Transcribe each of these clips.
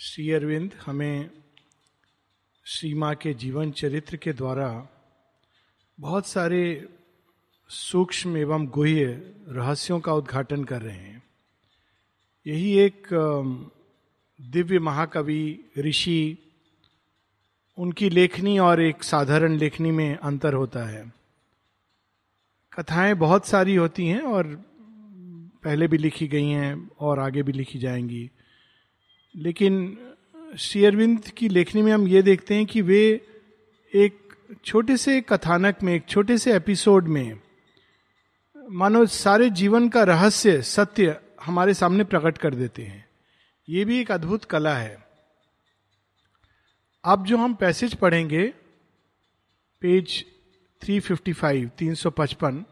श्री अरविंद हमें श्री माँ के जीवन चरित्र के द्वारा बहुत सारे सूक्ष्म एवं गुह्य रहस्यों का उद्घाटन कर रहे हैं। यही एक दिव्य महाकवि ऋषि, उनकी लेखनी और एक साधारण लेखनी में अंतर होता है। कथाएँ बहुत सारी होती हैं और पहले भी लिखी गई हैं और आगे भी लिखी जाएँगी। लेकिन श्री अरविंद की लेखनी में हम ये देखते हैं कि वे एक छोटे से कथानक में, एक छोटे से एपिसोड में, मानो सारे जीवन का रहस्य, सत्य हमारे सामने प्रकट कर देते हैं। ये भी एक अद्भुत कला है। अब जो हम पैसेज पढ़ेंगे, पेज 355 355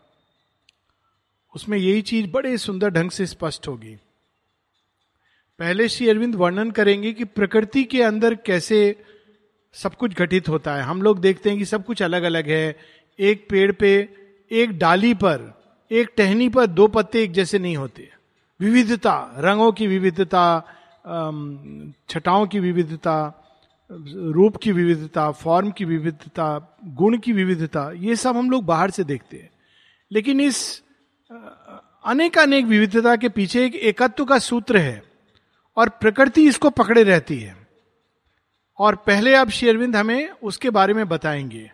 उसमें यही चीज़ बड़े सुंदर ढंग से स्पष्ट होगी। पहले श्री अरविंद वर्णन करेंगे कि प्रकृति के अंदर कैसे सब कुछ घटित होता है। हम लोग देखते हैं कि सब कुछ अलग अलग है। एक पेड़ पे, एक डाली पर, एक टहनी पर दो पत्ते एक जैसे नहीं होते। विविधता, रंगों की विविधता छटाओं की विविधता, रूप की विविधता फॉर्म की विविधता, गुण की विविधता, ये सब हम लोग बाहर से देखते हैं। लेकिन इस अनेक अनेक विविधता के पीछे एक एकत्व का सूत्र है। और प्रकृति इसको पकड़े रहती है। और पहले अब शेरविंद हमें उसके बारे में बताएँगे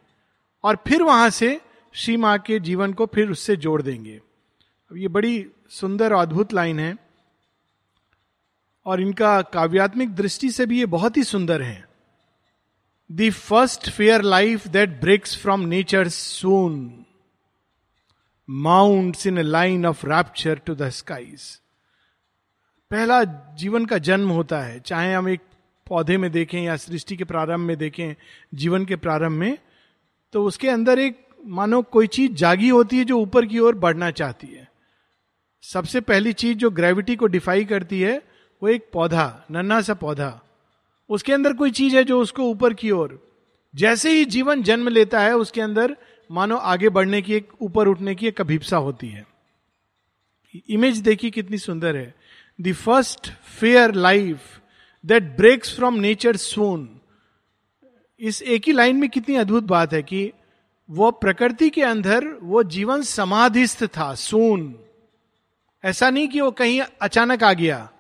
और फिर वहाँ से श्री माँ के जीवन को फिर उससे जोड़ देंगे। अब ये बड़ी सुंदर अद्भुत लाइन है और इनका काव्यात्मिक दृष्टि से भी ये बहुत ही सुंदर है। The first fair life that breaks from nature soon mounts in a line of rapture to the skies. पहला जीवन का जन्म होता है, चाहे हम एक पौधे में देखें या सृष्टि के प्रारंभ में देखें, जीवन के प्रारंभ में तो उसके अंदर एक, मानो कोई चीज़ जागी होती है जो ऊपर की ओर बढ़ना चाहती है। सबसे पहली चीज़ जो ग्रेविटी को डिफाई करती है, वो एक पौधा, नन्हा सा पौधा। उसके अंदर कोई चीज़ है जो उसको ऊपर की ओर, जैसे ही जीवन जन्म लेता है, उसके अंदर, मानो आगे बढ़ने की एक, ऊपर उठने की एक अभिप्सा होती है। इमेज देखिए कितनी सुंदर है। The first fair life that breaks from nature soon इस एक ही लाइन में कितनी अद्भुत बात है कि वो प्रकृति के अंदर वो जीवन समाधिस्थ था सोन ऐसा नहीं कि वो कहीं अचानक आ गया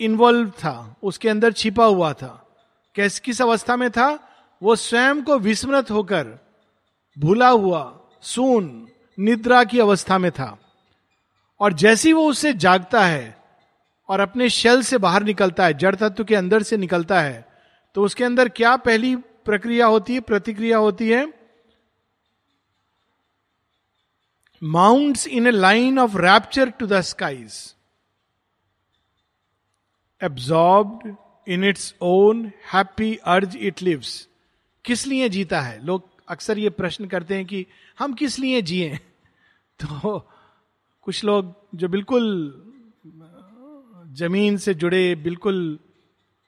इन्वॉल्व था, उसके अंदर छिपा हुआ था। कैस, किस अवस्था में था? वो स्वयं को विस्मृत होकर, भूला हुआ सून निद्रा की अवस्था में था। और जैसी वो उससे जागता है और अपने शेल से बाहर निकलता है, जड़ तत्व के अंदर से निकलता है तो उसके अंदर क्या पहली प्रक्रिया होती है, प्रतिक्रिया होती है? Mounts in a line of rapture to the skies absorbed in its own happy urge it lives किस लिए जीता है? लोग अक्सर ये प्रश्न करते हैं कि हम किस लिए जिए? तो कुछ लोग जो बिल्कुल ज़मीन से जुड़े बिल्कुल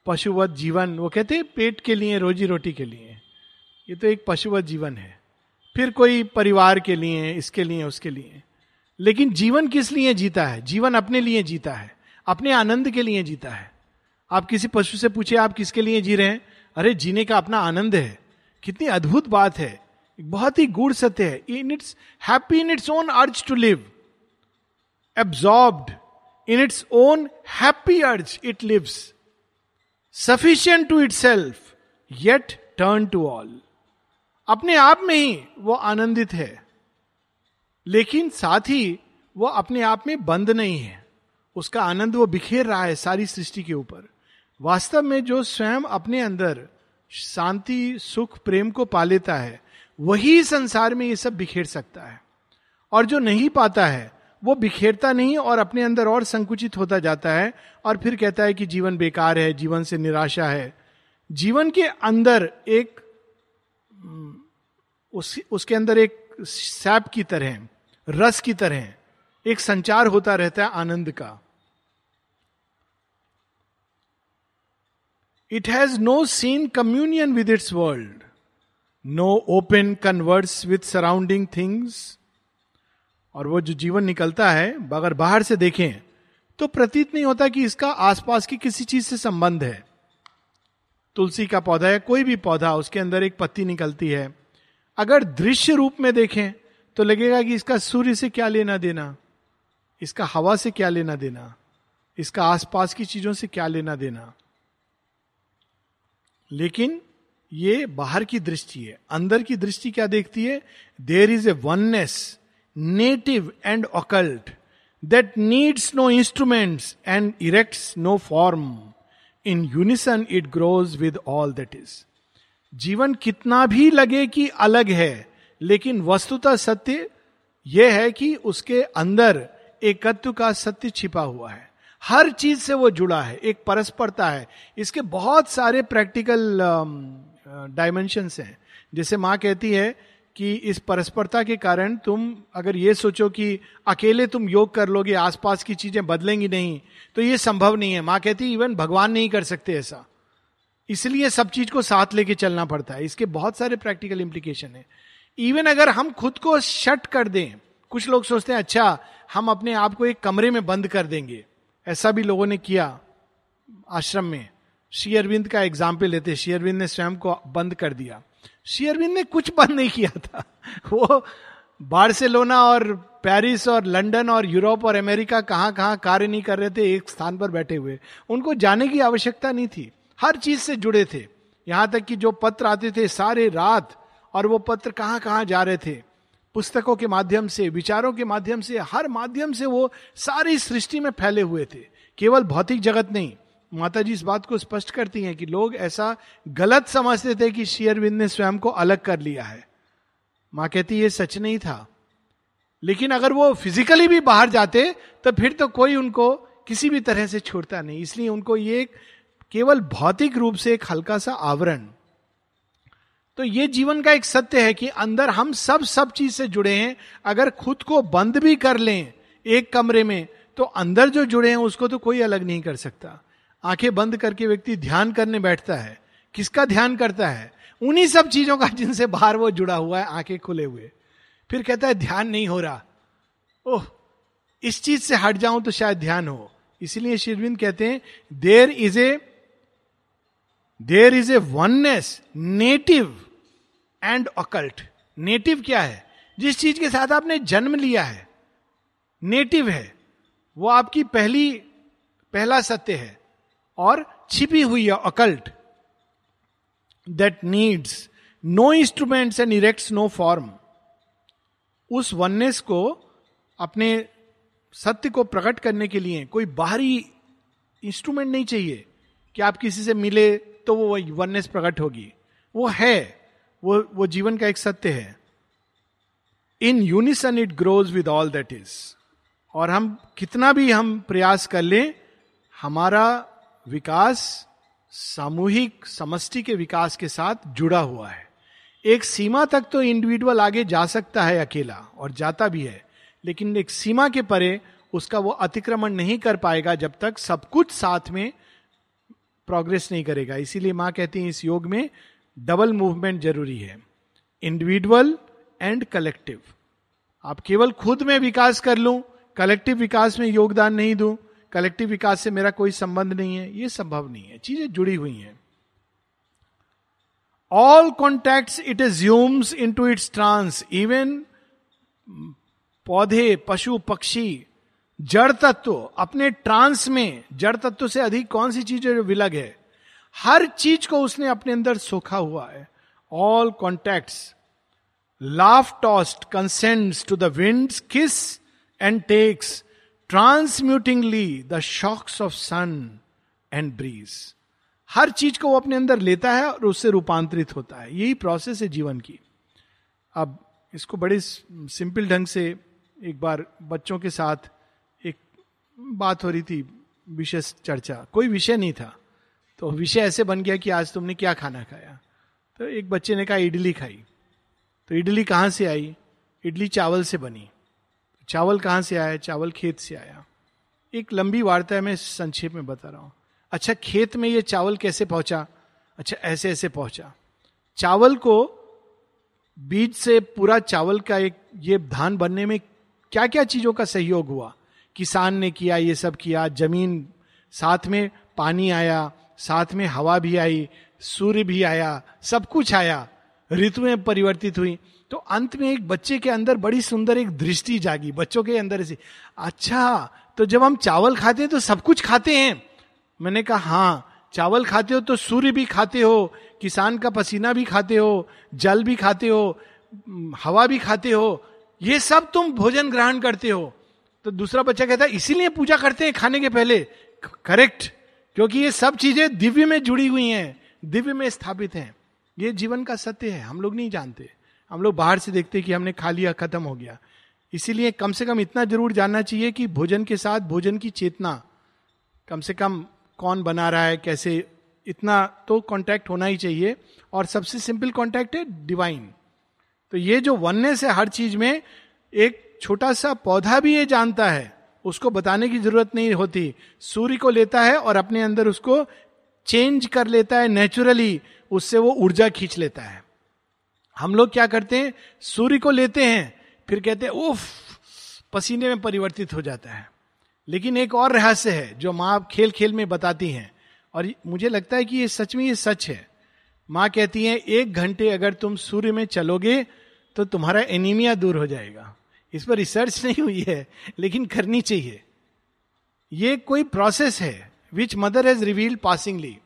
पशुवत जीवन, वो कहते हैं पेट के लिए, रोजी रोटी के लिए। ये तो एक पशुवत जीवन है। फिर कोई परिवार के लिए, इसके लिए, उसके लिए। लेकिन जीवन किस लिए जीता है? जीवन अपने लिए जीता है। अपने आनंद के लिए जीता है। आप किसी पशु से पूछे, आप किसके लिए जी रहे हैं? अरे, जीने का अपना आनंद है। कितनी अद्भुत बात है। बहुत ही गूढ़ सत्य है। In its happy in its own urge to live absorbed in its own happy urge it lives sufficient to itself yet turn to all अपने आप में ही वो आनंदित है, लेकिन साथ ही वो अपने आप में बंद नहीं है। उसका आनंद वो बिखेर रहा है सारी सृष्टि के ऊपर। वास्तव में जो स्वयं अपने अंदर शांति, सुख, प्रेम को पा लेता है, वही संसार में ये सब बिखेर सकता है। और जो नहीं पाता है वो बिखेरता नहीं और अपने अंदर और संकुचित होता जाता है और फिर कहता है कि जीवन बेकार है जीवन से निराशा है। जीवन के अंदर एक उस, उसके अंदर एक सैप की तरह रस की तरह एक संचार होता रहता है आनंद का। It has no seen communion with its world no open converse with surrounding things और वो जो जीवन निकलता है, अगर बाहर से देखें तो प्रतीत नहीं होता कि इसका आसपास की किसी चीज़ से संबंध है। तुलसी का पौधा है कोई भी पौधा, उसके अंदर एक पत्ती निकलती है। अगर दृश्य रूप में देखें तो लगेगा कि इसका सूर्य से क्या लेना देना, इसका हवा से क्या लेना देना, इसका आसपास की चीज़ों से क्या लेना देना। लेकिन ये बाहर की दृष्टि है, अंदर की दृष्टि क्या देखती है? There is a oneness native and occult that needs no instruments and erects no form in unison it grows with all that is जीवन कितना भी लगे कि अलग है लेकिन वस्तुतः सत्य यह है कि उसके अंदर एकत्व का सत्य छिपा हुआ है। हर चीज़ से वो जुड़ा है एक परस्परता है। इसके बहुत सारे प्रैक्टिकल डायमेंशन um, uh, हैं। जैसे माँ कहती है कि इस परस्परता के कारण तुम अगर ये सोचो कि अकेले तुम योग कर लोगे, आसपास की चीज़ें बदलेंगी नहीं तो ये संभव नहीं है। माँ कहती, इवन भगवान नहीं कर सकते ऐसा। इसलिए सब चीज़ को साथ लेके चलना पड़ता है। इसके बहुत सारे प्रैक्टिकल इम्प्लीकेशन है। इवन अगर हम खुद को शट कर दें, कुछ लोग सोचते हैं अच्छा हम अपने आप को एक कमरे में बंद कर देंगे। ऐसा भी लोगों ने किया आश्रम में। श्री अरविंद का एग्ज़ाम्पल लेते श्री अरविंद ने स्वयं को बंद कर दिया। श्री अरविंद ने कुछ बंद नहीं किया था। वो बार्सिलोना और पेरिस और लंदन और यूरोप और अमेरिका कहाँ कहाँ कार्य नहीं कर रहे थे, एक स्थान पर बैठे हुए। उनको जाने की आवश्यकता नहीं थी। हर चीज़ से जुड़े थे। यहाँ तक कि जो पत्र आते थे सारे रात, और वो पत्र कहाँ कहाँ जा रहे थे। पुस्तकों के माध्यम से, विचारों के माध्यम से, हर माध्यम से वो सारी सृष्टि में फैले हुए थे। केवल भौतिक जगत नहीं माता जी इस बात को स्पष्ट करती हैं कि लोग ऐसा गलत समझते थे कि शेयरविंद ने स्वयं को अलग कर लिया है। माँ कहती, ये सच नहीं था। लेकिन अगर वो फिजिकली भी बाहर जाते तो फिर तो कोई उनको किसी भी तरह से छोड़ता नहीं। इसलिए उनको ये केवल भौतिक रूप से एक हल्का सा आवरण। तो ये जीवन का एक सत्य है कि अंदर हम सब सब चीज़ से जुड़े हैं। अगर खुद को बंद भी कर लें एक कमरे में तो अंदर जो जुड़े हैं उसको तो कोई अलग नहीं कर सकता। आँखें बंद करके व्यक्ति ध्यान करने बैठता है। किसका ध्यान करता है? उन्हीं सब चीज़ों का जिनसे बाहर वो जुड़ा हुआ है, आँखें खुले हुए। फिर कहता है, ध्यान नहीं हो रहा। ओह, इस चीज़ से हट जाऊँ तो शायद ध्यान हो। इसीलिए शिरविंद कहते हैं there is a there is a oneness native and occult native क्या है? जिस चीज़ के साथ आपने जन्म लिया है नेटिव है। वो आपकी पहली, पहला सत्य है। और छिपी हुई है occult that needs no instruments and erects no form उस वननेस को अपने सत्य को प्रकट करने के लिए कोई बाहरी इंस्ट्रूमेंट नहीं चाहिए। कि आप किसी से मिले तो वो वननेस प्रकट होगी। वो है। वो वो जीवन का एक सत्य है। In unison it grows with all that is और हम कितना भी हम प्रयास कर लें, हमारा विकास सामूहिक समष्टि के विकास के साथ जुड़ा हुआ है। एक सीमा तक तो इंडिविजुअल आगे जा सकता है अकेला, और जाता भी है, लेकिन एक सीमा के परे उसका वो अतिक्रमण नहीं कर पाएगा जब तक सब कुछ साथ में प्रोग्रेस नहीं करेगा। इसीलिए माँ कहती है, इस योग में डबल मूवमेंट ज़रूरी है इंडिविजुअल एंड कलेक्टिव आप केवल खुद में विकास कर लू कलेक्टिव विकास में योगदान नहीं दू कलेक्टिव विकास से मेरा कोई संबंध नहीं है, ये संभव नहीं है। चीज़ें जुड़ी हुई हैं। All contact it assumes into its trance even पौधे, पशु, पक्षी, जड़ तत्व, अपने ट्रांस में, जड़ तत्व से अधिक कौन सी चीज़ जो विलग है? हर चीज़ को उसने अपने अंदर सोखा हुआ है। All contact laugh tossed consents to the wind kiss and takes transmutingly the shocks of sun and breeze हर चीज़ को वो अपने अंदर लेता है और उससे रूपांतरित होता है। यही प्रोसेस है जीवन की। अब इसको बड़े सिंपल ढंग से एक बार बच्चों के साथ एक बात हो रही थी विशेष चर्चा। कोई विषय नहीं था। तो विषय ऐसे बन गया कि आज तुमने क्या खाना खाया? तो एक बच्चे ने कहा, इडली खाई। तो इडली कहाँ से आई? इडली चावल से बनी। चावल कहाँ से आया? चावल खेत से आया। एक लंबी वार्ता है, मैं संक्षेप में बता रहा हूँ। अच्छा खेत में ये चावल कैसे पहुँचा? अच्छा ऐसे ऐसे पहुँचा। चावल को बीज से पूरा चावल का एक, ये धान बनने में क्या क्या चीज़ों का सहयोग हुआ? किसान ने किया, ये सब किया, ज़मीन साथ में पानी आया, साथ में हवा भी आई, सूर्य भी आया, सब कुछ आया, ऋतुएँ परिवर्तित हुई। तो अंत में एक बच्चे के अंदर बड़ी सुंदर एक दृष्टि जागी, बच्चों के अंदर से अच्छा तो जब हम चावल खाते हैं तो सब कुछ खाते हैं? मैंने कहा हाँ चावल खाते हो तो सूर्य भी खाते हो, किसान का पसीना भी खाते हो, जल भी खाते हो हवा भी खाते हो, ये सब तुम भोजन ग्रहण करते हो। तो दूसरा बच्चा कहता है, इसीलिए पूजा करते हैं खाने के पहले। करेक्ट क्योंकि ये सब चीज़ें दिव्य में जुड़ी हुई हैं, दिव्य में स्थापित हैं। ये जीवन का सत्य है, हम लोग नहीं जानते। हम लोग बाहर से देखते हैं कि हमने खा लिया, खत्म हो गया। इसीलिए कम से कम इतना ज़रूर जानना चाहिए कि भोजन के साथ भोजन की चेतना कम से कम कौन बना रहा है, कैसे, इतना तो कांटेक्ट होना ही चाहिए। और सबसे सिंपल कांटेक्ट है डिवाइन तो ये जो वननेस है हर चीज़ में, एक छोटा सा पौधा भी ये जानता है। उसको बताने की ज़रूरत नहीं होती। सूर्य को लेता है और अपने अंदर उसको चेंज कर लेता है नेचुरली उससे वो ऊर्जा खींच लेता है। हम लोग क्या करते हैं? सूर्य को लेते हैं, फिर कहते हैं, उफ, पसीने में परिवर्तित हो जाता है। लेकिन एक और रहस्य है, जो माँ खेल खेल में बताती हैं, और मुझे लगता है कि ये सच में ये सच है। माँ कहती है, एक घंटे अगर तुम सूर्य में चलोगे तो तुम्हारा एनीमिया दूर हो जाएगा। इस पर रिसर्च नहीं हुई है, लेकिन करनी चाहिए। ये कोई प्रोसेस है which mother has revealed passingly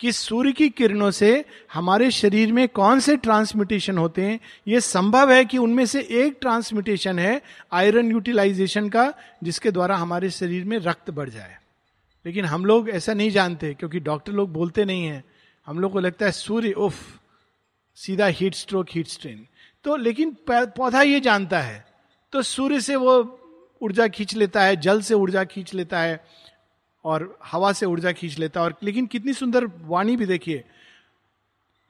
कि सूर्य की किरणों से हमारे शरीर में कौन से ट्रांसमिटेशन होते हैं? यह संभव है कि उनमें से एक ट्रांसमिटेशन है आयरन यूटिलाइजेशन का, जिसके द्वारा हमारे शरीर में रक्त बढ़ जाए। लेकिन हम लोग ऐसा नहीं जानते, क्योंकि डॉक्टर लोग बोलते नहीं हैं। हम लोग को लगता है सूर्य, उफ, सीधा हीट स्ट्रोक हीट स्ट्रेन तो लेकिन पौधा ये जानता है। तो सूर्य से वो ऊर्जा खींच लेता है, जल से ऊर्जा खींच लेता है। और हवा से ऊर्जा खींच लेता है। और लेकिन कितनी सुंदर वाणी भी देखिए।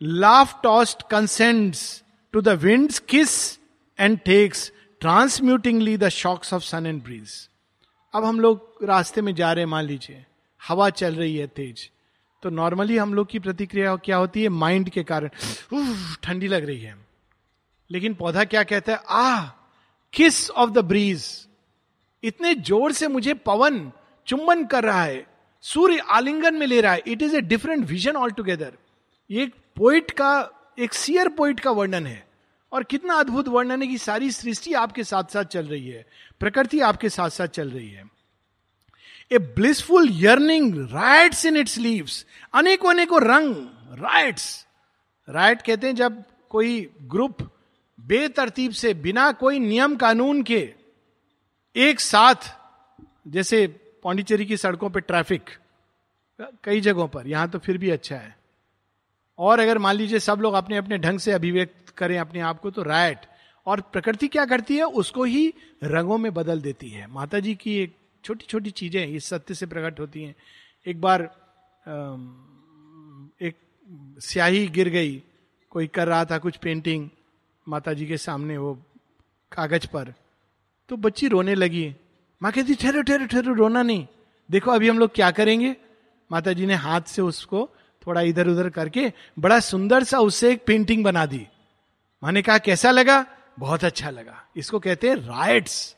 Laugh tossed consents to the winds kiss and takes transmutingly the shocks of sun and breeze अब हम लोग रास्ते में जा रहे हैं, मान लीजिए। हवा चल रही है तेज। तो नॉर्मली हम लोग की प्रतिक्रिया क्या होती है? माइंड के कारण। ठंडी लग रही है। लेकिन पौधा क्या कहता है? आ किस ऑफ़ द ब्रीज इतने ज़ोर से मुझे पवन चुंबन कर रहा है, सूर्य आलिंगन में ले रहा है। It is a different vision altogether एक पोइट का, एक सियर पोइट का वर्णन है। और कितना अद्भुत वर्णन है कि सारी सृष्टि आपके साथ साथ चल रही है। प्रकृति आपके साथ साथ चल रही है। A blissful yearning riots in its leaves अनेकों अनेकों रंग राइट्स राइट कहते हैं जब कोई ग्रुप बेतरतीब से बिना कोई नियम कानून के एक साथ, जैसे पांडिचेरी की सड़कों पर ट्रैफ़िक, कई जगहों पर, यहाँ तो फिर भी अच्छा है। और अगर मान लीजिए सब लोग अपने अपने ढंग से अभिव्यक्त करें अपने आप को तो राइट और प्रकृति क्या करती है? उसको ही रंगों में बदल देती है। माता जी की एक छोटी छोटी चीज़ें इस सत्य से प्रकट होती हैं। एक बार एक स्याही गिर गई, कोई कर रहा था कुछ पेंटिंग माता जी के सामने वो कागज़ पर तो बच्ची रोने लगी। माँ कहती, ठहरो ठहरो ठहरो, रोना नहीं। देखो, अभी हम लोग क्या करेंगे? माता जी ने हाथ से उसको थोड़ा इधर उधर करके बड़ा सुंदर सा उससे एक पेंटिंग बना दी। माँ ने कहा, कैसा लगा? बहुत अच्छा लगा। इसको कहते हैं राइट्स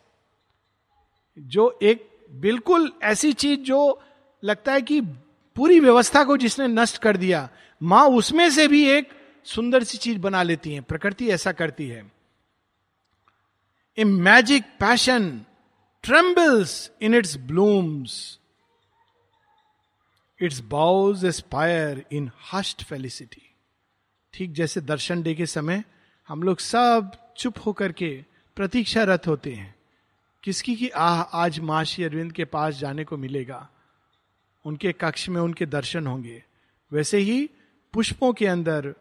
जो एक बिल्कुल ऐसी चीज़ जो लगता है कि पूरी व्यवस्था को जिसने नष्ट कर दिया, माँ उसमें से भी एक सुंदर सी चीज़ बना लेती है। प्रकृति ऐसा करती है। A magic passion trembles in its blooms. Its boughs aspire in hushed felicity. ठीक जैसे दर्शन डे के समय हम लोग सब चुप होकर के प्रतीक्षारत होते हैं किसकी की आह आज माँ श्री अरविंद के पास जाने को मिलेगा उनके कक्ष में उनके दर्शन होंगे वैसे ही पुष्पों के अंदर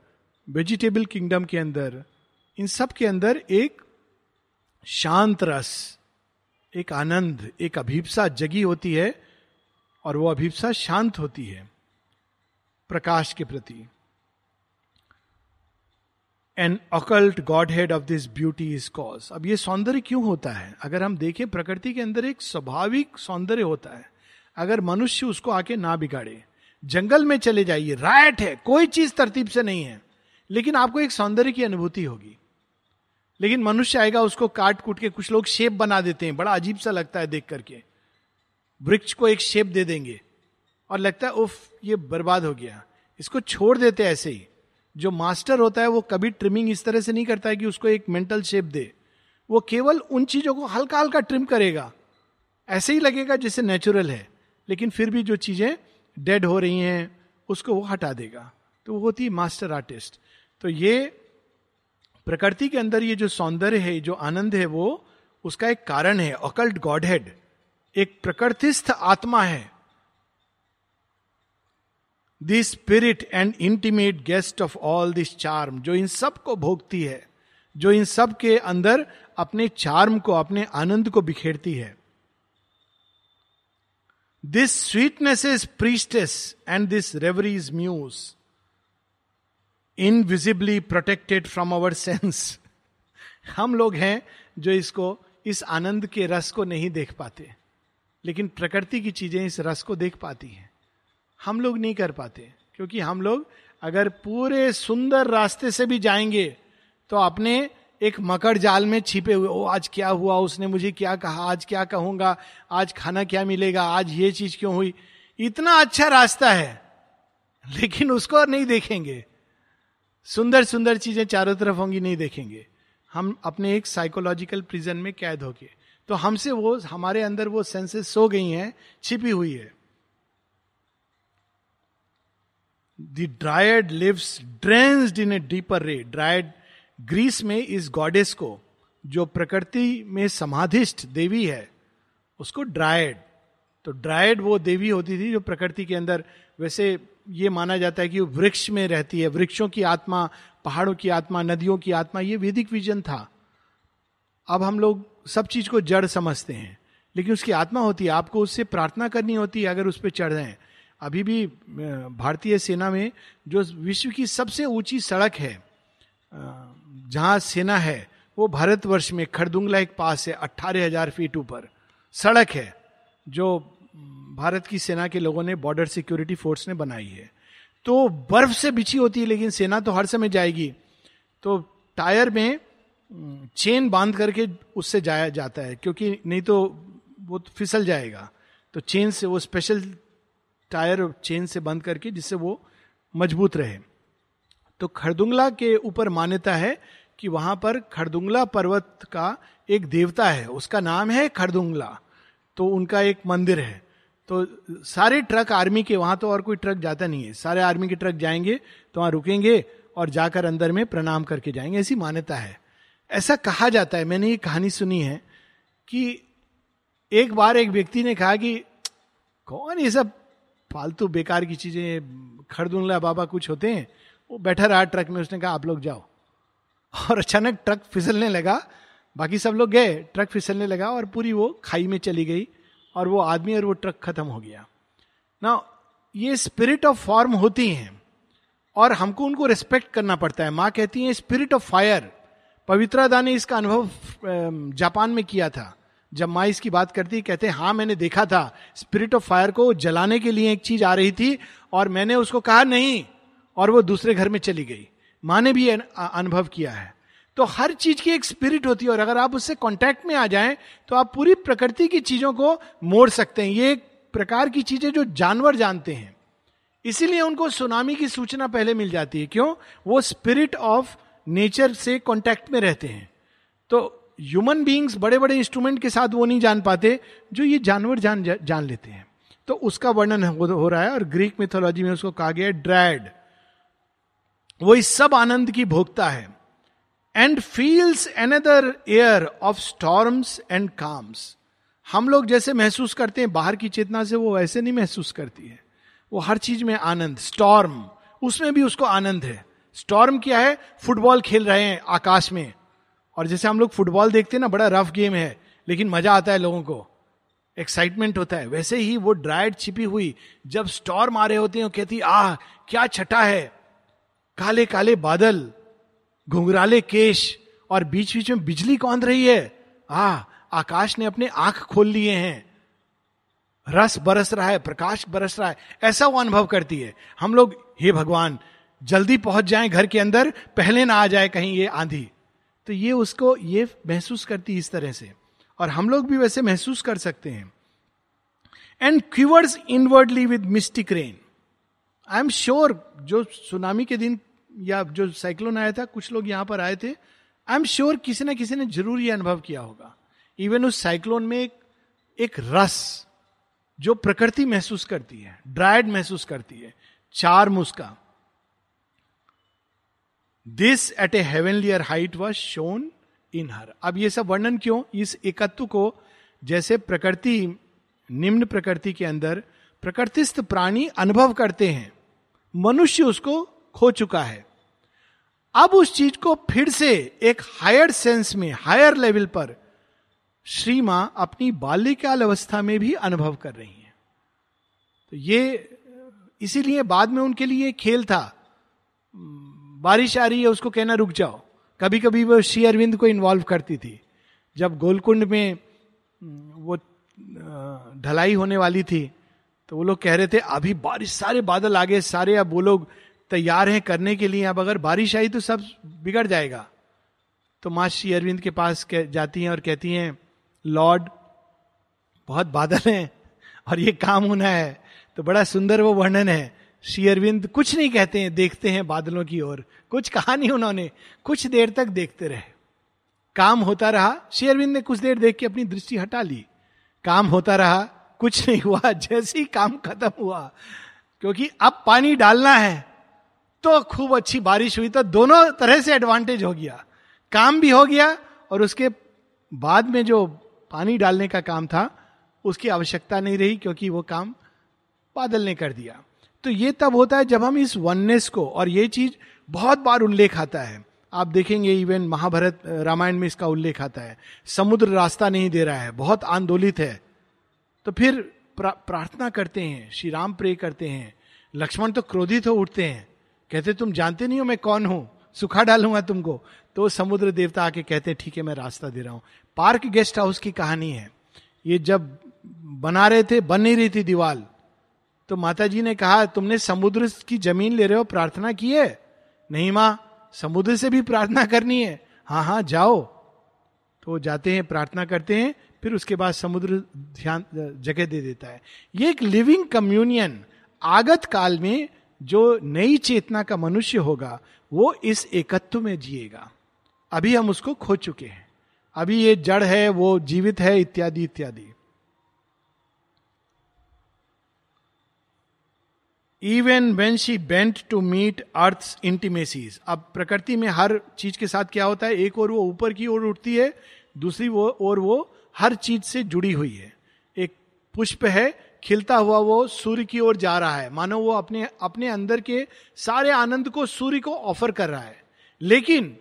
वेजिटेबल किंगडम के अंदर, इन सब के अंदर एक शांत रस एक आनंद, एक अभिप्सा जगी होती है और वो अभिप्सा शांत होती है, प्रकाश के प्रति। An occult godhead of this beauty is cause अब ये सौंदर्य क्यों होता है? अगर हम देखें, प्रकृति के अंदर एक स्वाभाविक सौंदर्य होता है। अगर मनुष्य उसको आके ना बिगाड़े, जंगल में चले जाइए राइट है, कोई चीज़ तरतीब से नहीं है। लेकिन आपको एक सौंदर्य की अनुभूति होगी। लेकिन मनुष्य आएगा, उसको काट कूट के कुछ लोग शेप बना देते हैं। बड़ा अजीब सा लगता है देख करके। वृक्ष को एक शेप दे देंगे। और लगता है, उफ, ये बर्बाद हो गया। इसको छोड़ देते ऐसे ही। जो मास्टर होता है, वो कभी ट्रिमिंग इस तरह से नहीं करता है कि उसको एक मेंटल शेप दे। वो केवल उन चीज़ों को हल्का हल्का ट्रिम करेगा। ऐसे ही लगेगा जैसे नेचुरल है। लेकिन फिर भी जो चीज़ें डेड हो रही हैं, उसको वो हटा देगा। तो वो होती मास्टर आर्टिस्ट तो ये प्रकृति के अंदर ये जो सौंदर्य है, जो आनंद है, वो उसका एक कारण है अकल्ट गॉड हेड एक प्रकृतिस्थ आत्मा है। This spirit and intimate guest of all this charm जो इन सबको भोगती है, जो इन सब के अंदर अपने चार्म को, अपने आनंद को बिखेरती है। This sweetness is priestess and this reverie is muse invisibly protected from our sense हम लोग हैं जो इसको, इस आनंद के रस को नहीं देख पाते। लेकिन प्रकृति की चीज़ें इस रस को देख पाती हैं। हम लोग नहीं कर पाते, क्योंकि हम लोग अगर पूरे सुंदर रास्ते से भी जाएँगे तो अपने एक मकर जाल में छिपे हुए, ओ, आज क्या हुआ? उसने मुझे क्या कहा? आज क्या कहूँगा? आज खाना क्या मिलेगा? आज ये चीज़ क्यों हुई? इतना अच्छा रास्ता है, लेकिन उसको नहीं देखेंगे। सुंदर सुंदर चीज़ें चारों तरफ़ होंगी, नहीं देखेंगे। हम अपने एक साइकोलॉजिकल प्रिजन में कैद होके तो हमसे वो, हमारे अंदर वो सेंसेस सो गई हैं, छिपी हुई है। The dryad lives in a deeper ray dryad Greece में इस गॉडेस को, जो प्रकृति में समाधिष्ठ देवी है, उसको ड्रायड तो ड्रायड वो देवी होती थी जो प्रकृति के अंदर वैसे ये माना जाता है कि वो वृक्ष में रहती है, वृक्षों की आत्मा, पहाड़ों की आत्मा, नदियों की आत्मा, ये वैदिक विजन था। अब हम लोग सब चीज़ को जड़ समझते हैं, लेकिन उसकी आत्मा होती है, आपको उससे प्रार्थना करनी होती है अगर उस पर चढ़ रहे अभी भी भारतीय सेना में जो विश्व की सबसे ऊँची सड़क है जहाँ सेना है, वो भारतवर्ष में खरदुंगला एक पास है, अट्ठारह हज़ार फीट ऊपर। सड़क है, जो भारत की सेना के लोगों ने बॉर्डर सिक्योरिटी फोर्स ने बनाई है। तो बर्फ़ से बिछी होती है, लेकिन सेना तो हर समय जाएगी। तो टायर में चेन बाँध करके उससे जाया जाता है, क्योंकि नहीं तो वो तो फिसल जाएगा। तो चेन से, वो स्पेशल टायर चेन से बंद करके जिससे वो मज़बूत रहे। तो खरदुंगला के ऊपर मान्यता है कि वहाँ पर खरदुंगला पर्वत का एक देवता है, उसका नाम है खरदुंगला। तो उनका एक मंदिर है। तो सारे ट्रक आर्मी के, वहाँ तो और कोई ट्रक जाता नहीं है। सारे आर्मी के ट्रक जाएँगे तो वहाँ रुकेंगे और जाकर अंदर में प्रणाम करके जाएँगे। ऐसी मान्यता है। ऐसा कहा जाता है। मैंने ये कहानी सुनी है कि एक बार एक व्यक्ति ने कहा कि, कौन ये सब फालतू बेकार की चीज़ें खरदुल्ला बाबा कुछ होते हैं? वो बैठा रहा ट्रक में, उसने कहा, आप लोग जाओ। और अचानक ट्रक फिसलने लगा। बाकी सब लोग गए, ट्रक फिसलने लगा और पूरी वो खाई में चली गई। और वो आदमी और वो ट्रक खत्म हो गया। ना ये स्पिरिट ऑफ़ फॉर्म होती हैं और हमको उनको रिस्पेक्ट करना पड़ता है। माँ कहती है स्पिरिट ऑफ़ फायर पवित्रा दा ने इसका अनुभव जापान में किया था। जब माँ इसकी बात करती, कहते हाँ मैंने देखा था। स्पिरिट ऑफ़ फायर को जलाने के लिए एक चीज़ आ रही थी और मैंने उसको कहा नहीं और वो दूसरे घर में चली गई। माँ ने भी अनुभव किया है। तो हर चीज़ की एक स्पिरिट होती है और अगर आप उससे कांटेक्ट में आ जाएँ तो आप पूरी प्रकृति की चीज़ों को मोड़ सकते हैं। ये एक प्रकार की चीज़ें जो जानवर जानते हैं। इसीलिए उनको सुनामी की सूचना पहले मिल जाती है। क्यों? वो स्पिरिट ऑफ़ नेचर से कांटेक्ट में रहते हैं। तो ह्यूमन बींग्स बड़े बड़े इंस्ट्रूमेंट के साथ वो नहीं जान पाते जो ये जानवर जान जान लेते हैं। तो उसका वर्णन हो, हो रहा है और ग्रीक मिथोलॉजी में उसको कहा गया ड्रैड वो इस सब आनंद की भोगता है। And feels another air of storms and calms हम लोग जैसे महसूस करते हैं, बाहर की चेतना से वो वैसे नहीं महसूस करती है। वो हर चीज़ में आनंद स्टॉर्म उसमें भी उसको आनंद है। स्टॉर्म क्या है? फुटबॉल खेल रहे हैं आकाश में। और जैसे हम लोग फुटबॉल देखते हैं ना, बड़ा रफ गेम है, लेकिन मज़ा आता है लोगों को। एक्साइटमेंट होता है। वैसे ही वो ड्राइड छिपी हुई, जब स्टॉर्म आ रहे होते हैं कहती, आह, क्या छटा है। काले काले बादल घुंघराले केश और बीच बीच में बिजली कौन रही है। आ, आकाश ने अपने आँख खोल लिए हैं। रस बरस रहा है, प्रकाश बरस रहा है। ऐसा वो अनुभव करती है। हम लोग, हे भगवान, जल्दी पहुँच जाएँ घर के अंदर, पहले ना आ जाए कहीं ये आंधी। तो ये उसको ये महसूस करती इस तरह से। और हम लोग भी वैसे महसूस कर सकते हैं। And quivers inwardly with mystic rain I am sure जो सुनामी के दिन या जो साइक्लोन आया था कुछ लोग यहाँ पर आए थे। आई एम श्योर किसी ना किसी ने ज़रूर यह अनुभव किया होगा। इवन उस साइक्लोन में एक, एक रस जो प्रकृति महसूस करती है ड्राइड महसूस करती है चार मुस्का this at a heavenlier height was shone in her अब ये सब वर्णन क्यों? इस एकत्व को जैसे प्रकृति निम्न प्रकृति के अंदर प्रकृतिस्थ प्राणी अनुभव करते हैं मनुष्य उसको खो चुका है। अब उस चीज़ को फिर से एक हायर सेंस में हायर लेवल पर श्री माँ अपनी बाल्यकाल अवस्था में भी अनुभव कर रही हैं। तो ये, इसीलिए बाद में उनके लिए खेल था। बारिश आ रही है, उसको कहना रुक जाओ। कभी कभी वो श्री अरविंद को इन्वॉल्व करती थी। जब गोलकुंड में, वो ढलाई होने वाली थी तो वो लोग कह रहे थे, अभी बारिश, सारे बादल आ गए सारे अब वो लोग तैयार हैं करने के लिए, अब अगर बारिश आई तो सब बिगड़ जाएगा। तो माँ श्री अरविंद के पास जाती हैं और कहती हैं, लॉर्ड, बहुत बादल हैं और ये काम होना है तो बड़ा सुंदर वो वर्णन है। श्री अरविंद कुछ नहीं कहते हैं, देखते हैं बादलों की ओर। कुछ कहा नहीं उन्होंने, कुछ देर तक देखते रहे। काम होता रहा, श्री अरविंद ने कुछ देर देख के अपनी दृष्टि हटा ली। काम होता रहा, कुछ नहीं हुआ, जैसे ही काम खत्म हुआ, क्योंकि अब पानी डालना है। तो खूब अच्छी बारिश हुई तो दोनों तरह से एडवांटेज हो गया। काम भी हो गया और उसके बाद में जो पानी डालने का काम था उसकी आवश्यकता नहीं रही क्योंकि वो काम बादल ने कर दिया। तो ये तब होता है जब हम इस वननेस को और ये चीज़ बहुत बार उल्लेख आता है। आप देखेंगे इवन महाभारत रामायण में इसका उल्लेख आता है। समुद्र रास्ता नहीं दे रहा है बहुत आंदोलित है। तो फिर प्रा, प्रार्थना करते हैं श्री राम प्रे करते हैं लक्ष्मण तो क्रोधित हो उठते हैं। कहते, तुम जानते नहीं हो मैं कौन हूँ? सुखा डालूँगा तुमको. तो समुद्र देवता आके कहते, ठीक है, मैं रास्ता दे रहा हूँ। पार्क गेस्ट हाउस की कहानी है। ये जब बना रहे थे, बन नहीं रही थी दीवार तो माता जी ने कहा, तुमने समुद्र की ज़मीन ले रहे हो, प्रार्थना की है? नहीं माँ, समुद्र से भी प्रार्थना करनी है। हाँ हाँ जाओ। तो जाते हैं, प्रार्थना करते हैं, फिर उसके बाद समुद्र ध्यान, जगह दे देता है। ये एक लिविंग कम्युनियन, आगत काल में जो नई चेतना का मनुष्य होगा, वो इस एकत्व में जिएगा। अभी हम उसको खो चुके हैं। अभी ये जड़ है, वो जीवित है, इत्यादि इत्यादि। Even when she bent to meet earth intimacies अब प्रकृति में हर चीज़ के साथ क्या होता है? एक और वो ऊपर की ओर उठती है, दूसरी वो और वो हर चीज़ से जुड़ी हुई है। एक पुष्प है खिलता हुआ वो सूर्य की ओर जा रहा है। मानो वो अपने अपने अंदर के सारे आनंद को सूर्य को ऑफ़र कर रहा है। लेकिन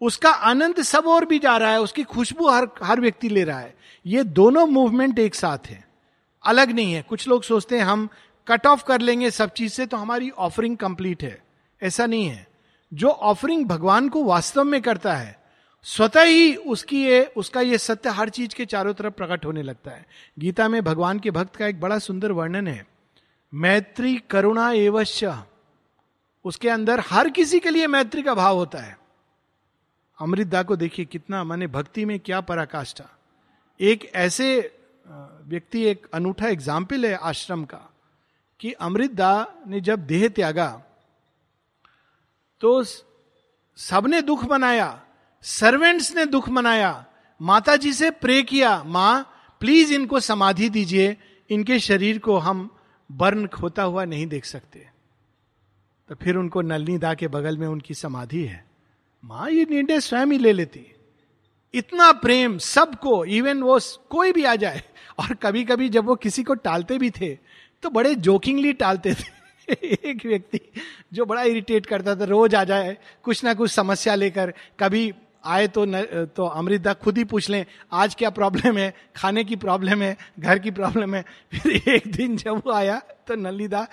उसका आनंद सब और भी जा रहा है, उसकी खुशबू हर हर व्यक्ति ले रहा है। ये दोनों मूवमेंट एक साथ है। अलग नहीं है। कुछ लोग सोचते हैं, हम कट ऑफ़ कर लेंगे सब चीज़ से तो हमारी ऑफरिंग कंप्लीट है। ऐसा नहीं है। जो ऑफरिंग भगवान को वास्तव में करता है स्वतः ही उसकी ये, उसका ये सत्य हर चीज़ के चारों तरफ़ प्रकट होने लगता है। गीता में भगवान के भक्त का एक बड़ा सुंदर वर्णन है। मैत्री करुणा एवश्य। उसके अंदर हर किसी के लिए मैत्री का भाव होता है। अमृतदा को देखिए कितना, माने भक्ति में क्या पराकाष्ठा। एक ऐसे व्यक्ति एक अनूठा एग्ज़ाम्पल है आश्रम का, कि अमृतदा ने जब देह त्यागा तो सबने दुख मनाया सर्वेंट्स ने दुख मनाया माता जी से प्रे किया, माँ प्लीज़ इनको समाधि दीजिए, इनके शरीर को हम बर्न होता हुआ नहीं देख सकते। तो फिर उनको नलनी दा के बगल में उनकी समाधि है। माँ, ये निर्णय स्वयं ही ले लेती। इतना प्रेम सबको इवन वो कोई भी आ जाए। और कभी कभी जब वो किसी को टालते भी थे तो बड़े जोकिंगली टालते थे। एक व्यक्ति जो बड़ा इरिटेट करता था, रोज आ जाए, कुछ ना कुछ समस्या लेकर, कभी आए तो न, तो अमृतदा खुद ही पूछ लें आज क्या प्रॉब्लम है? खाने की प्रॉब्लम है? घर की प्रॉब्लम है? फिर एक दिन जब वो आया तो नलिदा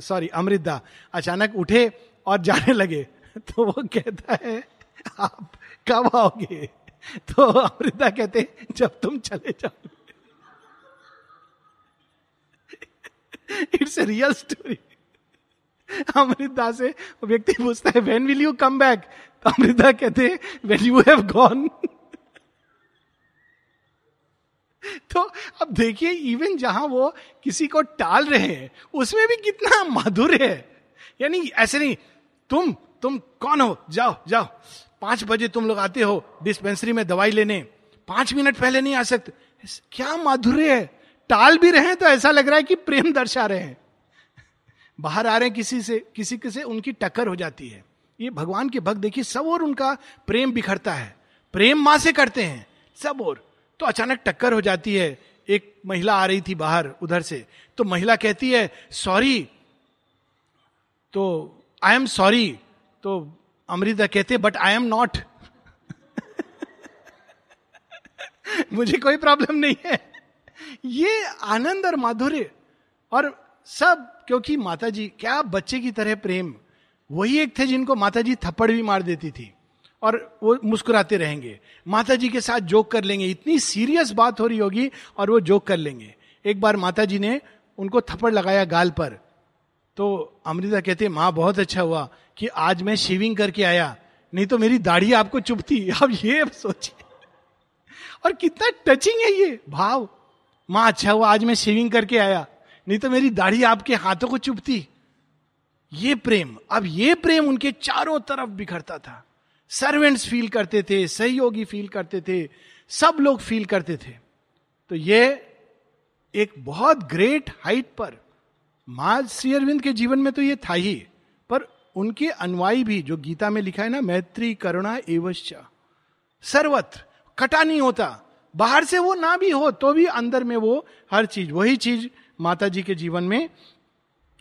सॉरी अमृतदा अचानक उठे और जाने लगे। तो वो कहता है आप कब आओगे? तो अमृता कहते जब तुम चले जाओ it's a real story Amrita से व्यक्ति पूछता है when will you come back Amrita कहते वेन यू हैव गॉन तो अब देखिए इवन जहाँ वो किसी को टाल रहे हैं, उसमें भी कितना माधुर्य है। यानी ऐसे नहीं, तुम तुम कौन हो? जाओ जाओ। पाँच बजे तुम लोग आते हो डिस्पेंसरी में दवाई लेने। पाँच मिनट पहले नहीं आ सकते। क्या माधुर्य है? टाल भी रहे हैं तो ऐसा लग रहा है कि प्रेम दर्शा रहे हैं। बाहर आ रहे हैं किसी से, किसी के से, उनकी टक्कर हो जाती है। ये भगवान के भक्त देखिए, सब और उनका प्रेम बिखरता है। प्रेम माँ से करते हैं, सब और। तो अचानक टक्कर हो जाती है, एक महिला आ रही थी बाहर, उधर से। तो महिला कहती है, सॉरी। तो आई एम सॉरी तो अमृता कहते बट आई एम नॉट मुझे कोई प्रॉब्लम नहीं है। ये आनंद और माधुर्य। और सब, क्योंकि माता जी क्या बच्चे की तरह प्रेम। वही एक थे जिनको माता जी थप्पड़ भी मार देती थी। और वो मुस्कुराते रहेंगे। माता जी के साथ जोक कर लेंगे। इतनी सीरियस बात हो रही होगी और वो जोक कर लेंगे। एक बार माता जी ने उनको थप्पड़ लगाया गाल पर। तो अमृता कहते, माँ, बहुत अच्छा हुआ कि आज मैं शेविंग करके आया। नहीं तो मेरी दाढ़ी आपको चुभती। अब ये सोचिए। और कितना टचिंग है ये। भाव। माँ अच्छा हुआ, आज मैं शेविंग करके आया। नहीं तो मेरी दाढ़ी आपके हाथों को चुभती। ये प्रेम, अब ये प्रेम उनके चारों तरफ़ बिखरता था। सर्वेंट्स फील करते थे, सहयोगी फील करते थे, सब लोग फील करते थे। तो ये एक बहुत ग्रेट हाइट पर, माँ श्री अरविंद के जीवन में तो ये था ही, पर उनके अनुयायी भी, जो गीता में लिखा है ना, मैत्री करुणा एवश्च। सर्वत्र, कटा नहीं होता, बाहर से वो ना भी हो तो भी अंदर में वो हर चीज़, वही चीज़ माता जी के जीवन में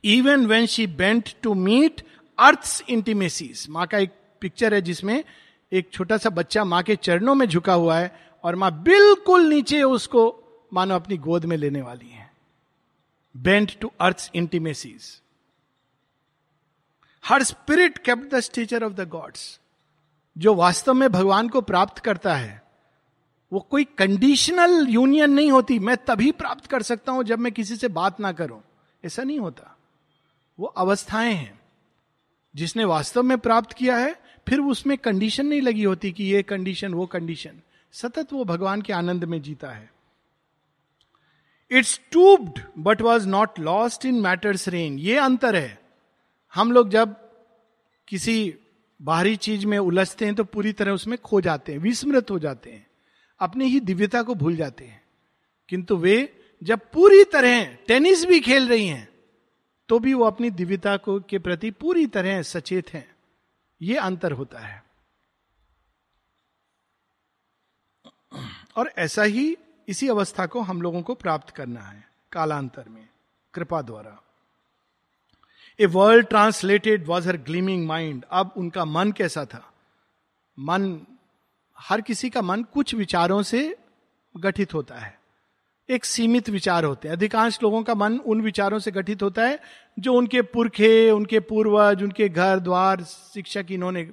even when she bent to meet earth intimacies माँ का एक पिक्चर है जिसमें एक छोटा सा बच्चा माँ के चरणों में झुका हुआ है और माँ बिल्कुल नीचे उसको मानो अपनी गोद में लेने वाली है। Bent to earth intimacies her spirit kept the stature of the gods जो वास्तव में भगवान को प्राप्त करता है, वो कोई कंडीशनल यूनियन नहीं होती। मैं तभी प्राप्त कर सकता हूँ जब मैं किसी से बात ना करूँ। ऐसा नहीं होता। वो अवस्थाएँ हैं। जिसने वास्तव में प्राप्त किया है, फिर उसमें कंडीशन नहीं लगी होती कि ये कंडीशन वो कंडीशन सतत वो भगवान के आनंद में जीता है। It's stooped but was not lost in matters reign ये अंतर है। हम लोग जब किसी बाहरी चीज़ में उलझते हैं तो पूरी तरह उसमें खो जाते हैं, विस्मृत हो जाते हैं। अपनी ही दिव्यता को भूल जाते हैं। किंतु वे जब पूरी तरह टेनिस भी खेल रही हैं तो भी वो अपनी दिव्यता को, के प्रति पूरी तरह सचेत हैं। ये अंतर होता है। और ऐसा ही इसी अवस्था को हम लोगों को प्राप्त करना है, कालांतर में, कृपा द्वारा। A world translated was her gleaming mind अब उनका मन कैसा था? मन, हर किसी का मन कुछ विचारों से गठित होता है। एक सीमित विचार होते हैं। अधिकांश लोगों का मन उन विचारों से गठित होता है, जो उनके पुरखे, उनके पूर्वज, उनके घर द्वार, शिक्षक इन्होंने,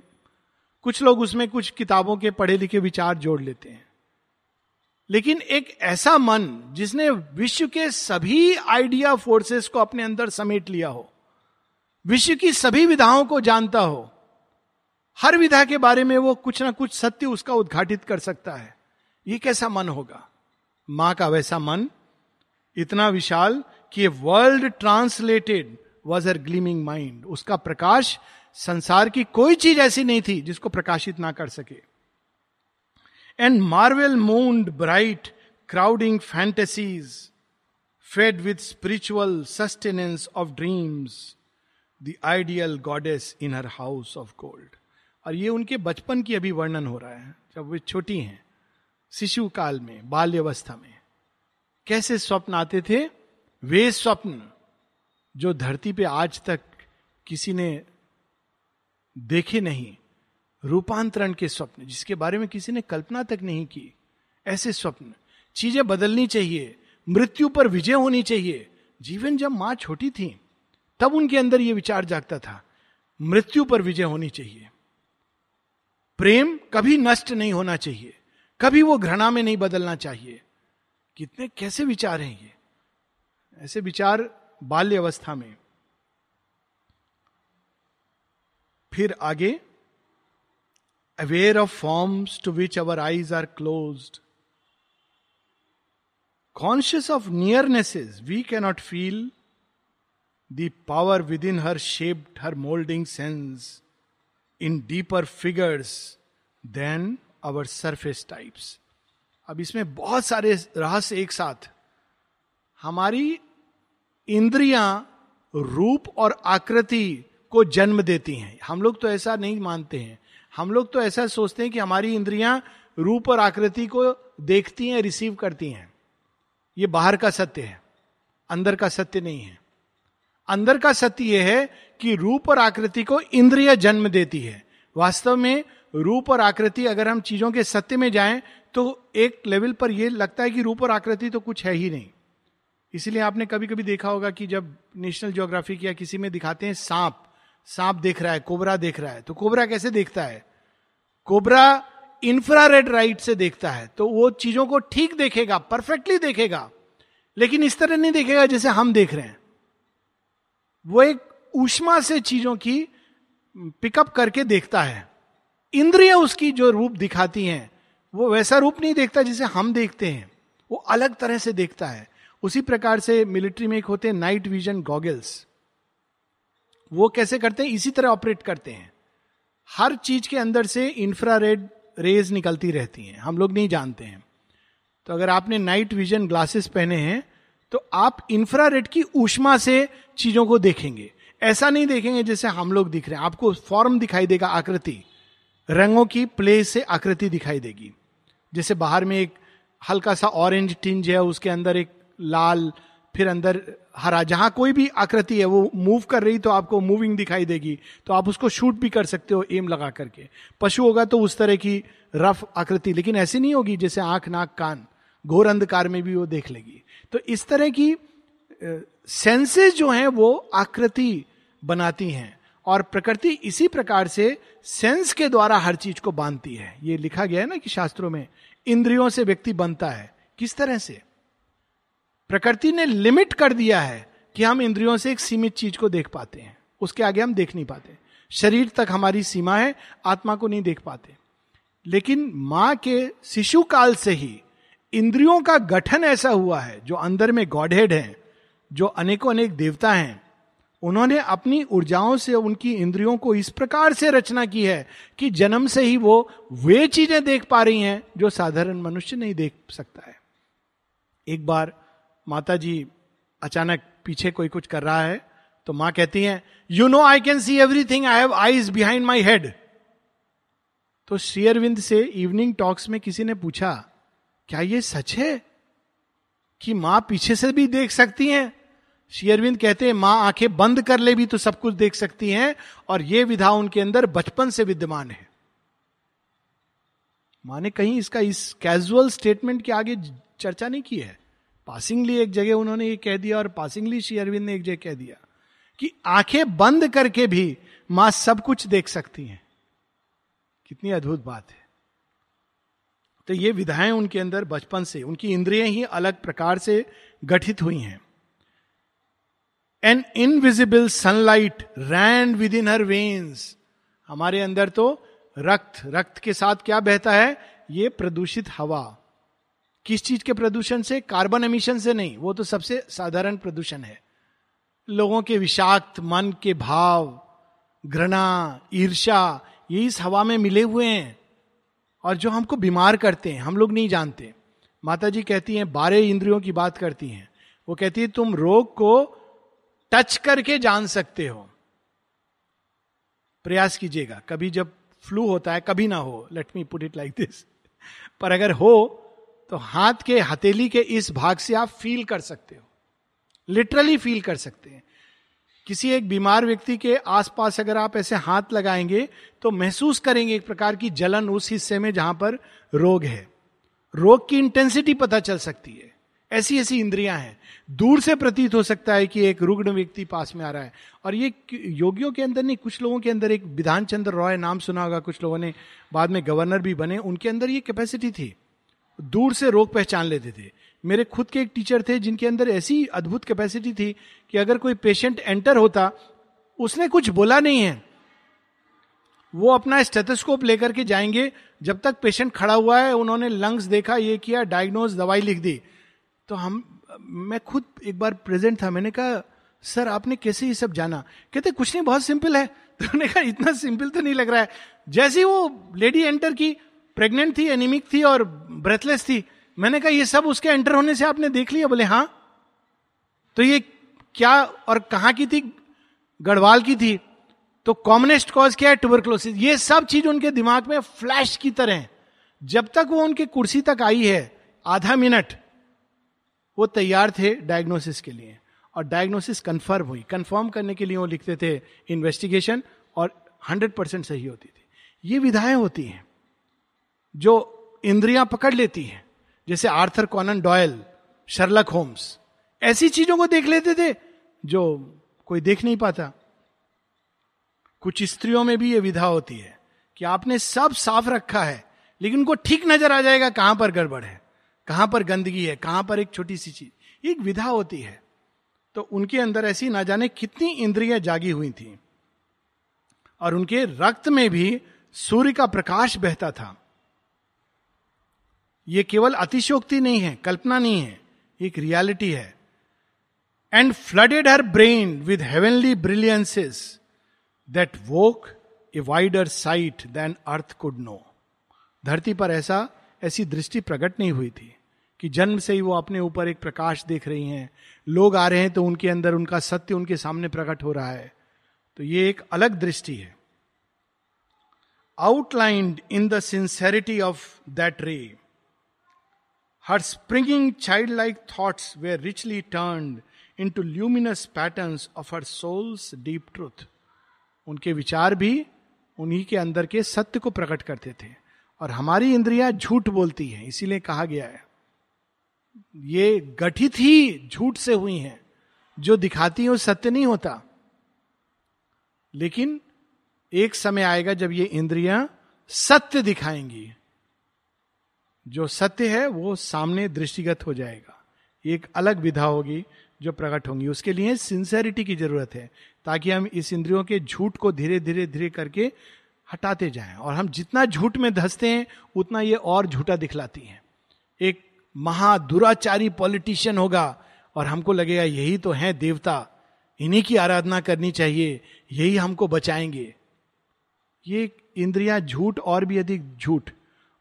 कुछ लोग उसमें कुछ किताबों के पढ़े लिखे विचार जोड़ लेते हैं। लेकिन एक ऐसा मन जिसने विश्व के सभी आइडिया फोर्सेस को अपने अंदर समेट लिया हो, विश्व की सभी विधाओं को जानता हो, हर विधा के बारे में वो कुछ ना कुछ सत्य उसका उद्घाटित कर सकता है, ये कैसा मन होगा? माँ का वैसा मन इतना विशाल कि world translated was her gleaming mind उसका प्रकाश संसार की कोई चीज़ ऐसी नहीं थी जिसको प्रकाशित ना कर सके। And marvel mood bright crowding fantasies fed with spiritual sustenance of dreams the ideal goddess in her house of gold और ये उनके बचपन की अभी वर्णन हो रहा है, जब वे छोटी हैं। शिशु काल में, बाल्यवस्था में। कैसे स्वप्न आते थे? वे स्वप्न जो धरती पे आज तक किसी ने देखे नहीं, रूपांतरण के स्वप्न, जिसके बारे में किसी ने कल्पना तक नहीं की, ऐसे स्वप्न। चीज़ें बदलनी चाहिए, मृत्यु पर विजय होनी चाहिए। जीवन जब माँ छोटी थी, तब उनके अंदर यह विचार जागता था, मृत्यु पर विजय होनी चाहिए। प्रेम कभी नष्ट नहीं होना चाहिए। कभी वो घृणा में नहीं बदलना चाहिए। कितने, कैसे विचार हैं ये? ऐसे विचार बाल्य अवस्था में। फिर आगे aware of forms to which our eyes are closed conscious of nearnesses we cannot feel the power within her shaped her moulding sense in deeper figures than our surface types अब इसमें बहुत सारे रहस्य एक साथ। हमारी इंद्रियाँ रूप और आकृति को जन्म देती हैं। हम लोग तो ऐसा नहीं मानते हैं। हम लोग तो ऐसा सोचते हैं कि हमारी इंद्रियाँ रूप और आकृति को देखती हैं रिसीव करती हैं। ये बाहर का सत्य है। अंदर का सत्य नहीं है। अंदर का सत्य यह है कि रूप और आकृति को इंद्रिय जन्म देती है। वास्तव में रूप और आकृति अगर हम चीज़ों के सत्य में जाएँ तो एक लेवल पर यह लगता है कि रूप और आकृति तो कुछ है ही नहीं। इसीलिए आपने कभी कभी देखा होगा कि जब नेशनल ज्योग्राफिक या किसी में दिखाते हैं सांप सांप देख रहा है, कोबरा देख रहा है तो कोबरा कैसे देखता है? कोबरा इंफ्रारेड राइट से देखता है तो वो चीज़ों को ठीक देखेगा परफेक्टली देखेगा, लेकिन इस तरह नहीं देखेगा जैसे हम देख रहे हैं। वो एक ऊष्मा से चीज़ों की पिकअप करके देखता है। इंद्रिय उसकी जो रूप दिखाती हैं, वो वैसा रूप नहीं देखता जिसे हम देखते हैं। वो अलग तरह से देखता है। उसी प्रकार से मिलिट्री में एक होते हैं नाइट विजन गॉगल्स वो कैसे करते हैं? इसी तरह ऑपरेट करते हैं। हर चीज़ के अंदर से इंफ्रारेड रेज निकलती रहती हैं। हम लोग नहीं जानते हैं। तो अगर आपने नाइट विजन ग्लासेस पहने हैं तो आप इंफ्रारेड की ऊष्मा से चीज़ों को देखेंगे। ऐसा नहीं देखेंगे जैसे हम लोग दिख रहे हैं। आपको फॉर्म दिखाई देगा आकृति। रंगों की प्ले से आकृति दिखाई देगी। जैसे बाहर में एक हल्का सा ऑरेंज टिंज है, उसके अंदर एक लाल, फिर अंदर हरा। जहाँ कोई भी आकृति है, वो मूव कर रही तो आपको मूविंग दिखाई देगी। तो आप उसको शूट भी कर सकते हो एम लगा करके। पशु होगा तो उस तरह की रफ आकृति, लेकिन ऐसी नहीं होगी जैसे आँख, नाक, कान, घोर अंधकार में भी वो देख लेगी। तो इस तरह की सेंसेस जो हैं वो आकृति बनाती हैं। और प्रकृति इसी प्रकार से सेंस के द्वारा हर चीज़ को बांधती है। ये लिखा गया है ना कि शास्त्रों में, इंद्रियों से व्यक्ति बनता है। किस तरह से? प्रकृति ने लिमिट कर दिया है कि हम इंद्रियों से एक सीमित चीज़ को देख पाते हैं। उसके आगे हम देख नहीं पाते। शरीर तक हमारी सीमा है, आत्मा को नहीं देख पाते। लेकिन माँ के शिशु काल से ही इंद्रियों का गठन ऐसा हुआ है, जो अंदर में गॉडहेड है, जो अनेकों अनेक देवता हैं उन्होंने अपनी ऊर्जाओं से, उनकी इंद्रियों को इस प्रकार से रचना की है कि जन्म से ही वो, वे चीज़ें देख पा रही हैं जो साधारण मनुष्य नहीं देख सकता है। एक बार माता जी अचानक पीछे कोई कुछ कर रहा है तो माँ कहती हैं you know I can see everything I have eyes behind my head तो शेयरविंद से इवनिंग टॉक्स में किसी ने पूछा, क्या ये सच है कि माँ पीछे से भी देख सकती हैं? शेयरविंद कहते हैं, माँ आँखें बंद कर ले भी तो सब कुछ देख सकती हैं, और ये विधा उनके अंदर बचपन से विद्यमान है। माँ ने कहीं इसका इस कैजुअल स्टेटमेंट के आगे चर्चा नहीं की है। पासिंगली एक जगह उन्होंने ये कह दिया और पासिंगली श्री अरविंद ने एक जगह कह दिया कि आँखें बंद करके भी माँ सब कुछ देख सकती हैं। कितनी अद्भुत बात है। तो ये विधाएँ उनके अंदर बचपन से, उनकी इंद्रियाँ ही अलग प्रकार से गठित हुई हैं। An invisible sunlight ran within her veins हमारे अंदर तो रक्त रक्त के साथ क्या बहता है? ये प्रदूषित हवा। किस चीज़ के प्रदूषण से? कार्बन एमिशन से नहीं। वो तो सबसे साधारण प्रदूषण है। लोगों के विषाक्त, मन के भाव, घृणा ईर्षा ये इस हवा में मिले हुए हैं। और जो हमको बीमार करते हैं, हम लोग नहीं जानते। माता जी कहती हैं, बारह इंद्रियों की बात करती हैं। वो कहती है, तुम रोग को टच करके जान सकते हो। प्रयास कीजिएगा। कभी जब फ्लू होता है, कभी ना हो। Let me put it like this पर अगर हो तो हाथ के, हथेली के इस भाग से आप फील कर सकते हो। लिटरली फील कर सकते हैं। किसी एक बीमार व्यक्ति के आसपास अगर आप ऐसे हाथ लगाएँगे तो महसूस करेंगे एक प्रकार की जलन उस हिस्से में जहाँ पर रोग है। रोग की इंटेंसिटी पता चल सकती है। ऐसी ऐसी इंद्रियाँ हैं। दूर से प्रतीत हो सकता है कि एक रुग्ण व्यक्ति पास में आ रहा है। और ये योगियों के अंदर नहीं, कुछ लोगों के अंदर एक विधान चंद्र रॉय नाम सुना होगा, कुछ लोगों ने बाद में गवर्नर भी बने, उनके अंदर ये कैपेसिटी थी। दूर से रोग पहचान लेते थे। मेरे खुद के एक टीचर थे, जिनके अंदर ऐसी अद्भुत कैपेसिटी थी कि अगर कोई पेशेंट एंटर होता, उसने कुछ बोला नहीं है। वो अपना स्टेथोस्कोप लेकर के जाएँगे, जब तक पेशेंट खड़ा हुआ है, उन्होंने लंग्स देखा, ये किया डायग्नोज दवाई लिख दी। तो हम, मैं खुद एक बार प्रेजेंट था, मैंने कहा, सर, आपने कैसे ये सब जाना? कहते, कुछ नहीं, बहुत सिंपल है। तो मैंने कहा, इतना सिंपल तो नहीं लग रहा है। जैसे वो लेडी एंटर की, प्रेग्नेंट थी, एनिमिक थी और ब्रेथलेस थी, मैंने कहा, ये सब उसके एंटर होने से आपने देख लिया? बोले हाँ। तो ये क्या और कहा की थी? गढ़वाल की थी। तो कॉमनेस्ट कॉज क्या है? ट्यूबरक्लोसिस ये सब चीज़ उनके दिमाग में फ्लैश की तरह जब तक वो उनकी कुर्सी तक आई है, आधा मिनट वो तैयार थे डायग्नोसिस के लिए। और डायग्नोसिस कंफर्म हुई। कंफर्म करने के लिए वो लिखते थे इन्वेस्टिगेशन और हंड्रेड परसेंट सही होती थी। ये विधाएँ होती हैं जो इंद्रियाँ पकड़ लेती हैं। जैसे Arthur Conan Doyle, Sherlock Holmes, ऐसी चीज़ों को देख लेते थे जो कोई देख नहीं पाता। कुछ स्त्रियों में भी ये विधा होती है कि आपने सब साफ़ रखा है, लेकिन उनको ठीक नज़र आ जाएगा कहाँ पर गड़बड़ है। कहाँ पर गंदगी है, कहाँ पर एक छोटी सी चीज़ एक विधा होती है। तो उनके अंदर ऐसी ना जाने कितनी इंद्रियाँ जागी हुई थी। और उनके रक्त में भी सूर्य का प्रकाश बहता था। यह केवल अतिशोक्ति नहीं है, कल्पना नहीं है एक रियलिटी है। And flooded her brain with heavenly brilliances that woke a wider sight than earth could know धरती पर ऐसा ऐसी दृष्टि प्रकट नहीं हुई थी कि जन्म से ही वो अपने ऊपर एक प्रकाश देख रही हैं। लोग आ रहे हैं तो उनके अंदर उनका सत्य उनके सामने प्रकट हो रहा है। तो ये एक अलग दृष्टि है। Outlined in the of that ray her springing childlike thoughts were richly turned into luminous pattern of her soul's deep truth उनके विचार भी उन्हीं के अंदर के सत्य को प्रकट करते थे। और हमारी इंद्रियाँ झूठ बोलती हैं, इसीलिए कहा गया है। ये गठित ही झूठ से हुई हैं, जो दिखाती हो सत्य नहीं होता। लेकिन एक समय आएगा जब ये इंद्रियाँ सत्य दिखाएँगी। जो सत्य है, वो सामने दृष्टिगत हो जाएगा। एक अलग विधा होगी जो प्रकट होंगी। उसके लिए सिंसेरिटी की ज़रूरत है, ताकि हम इस इंद्रियों के झूठ को धीरे धीरे धीरे करके हटाते जाएँ। और हम जितना झूठ में धसते हैं, उतना ये और झूठा दिखलाती हैं। एक महादुराचारी पॉलिटिशियन होगा और हमको लगेगा, यही तो है देवता, इन्हीं की आराधना करनी चाहिए, यही हमको बचाएँगे। ये इंद्रिया झूठ और भी अधिक झूठ।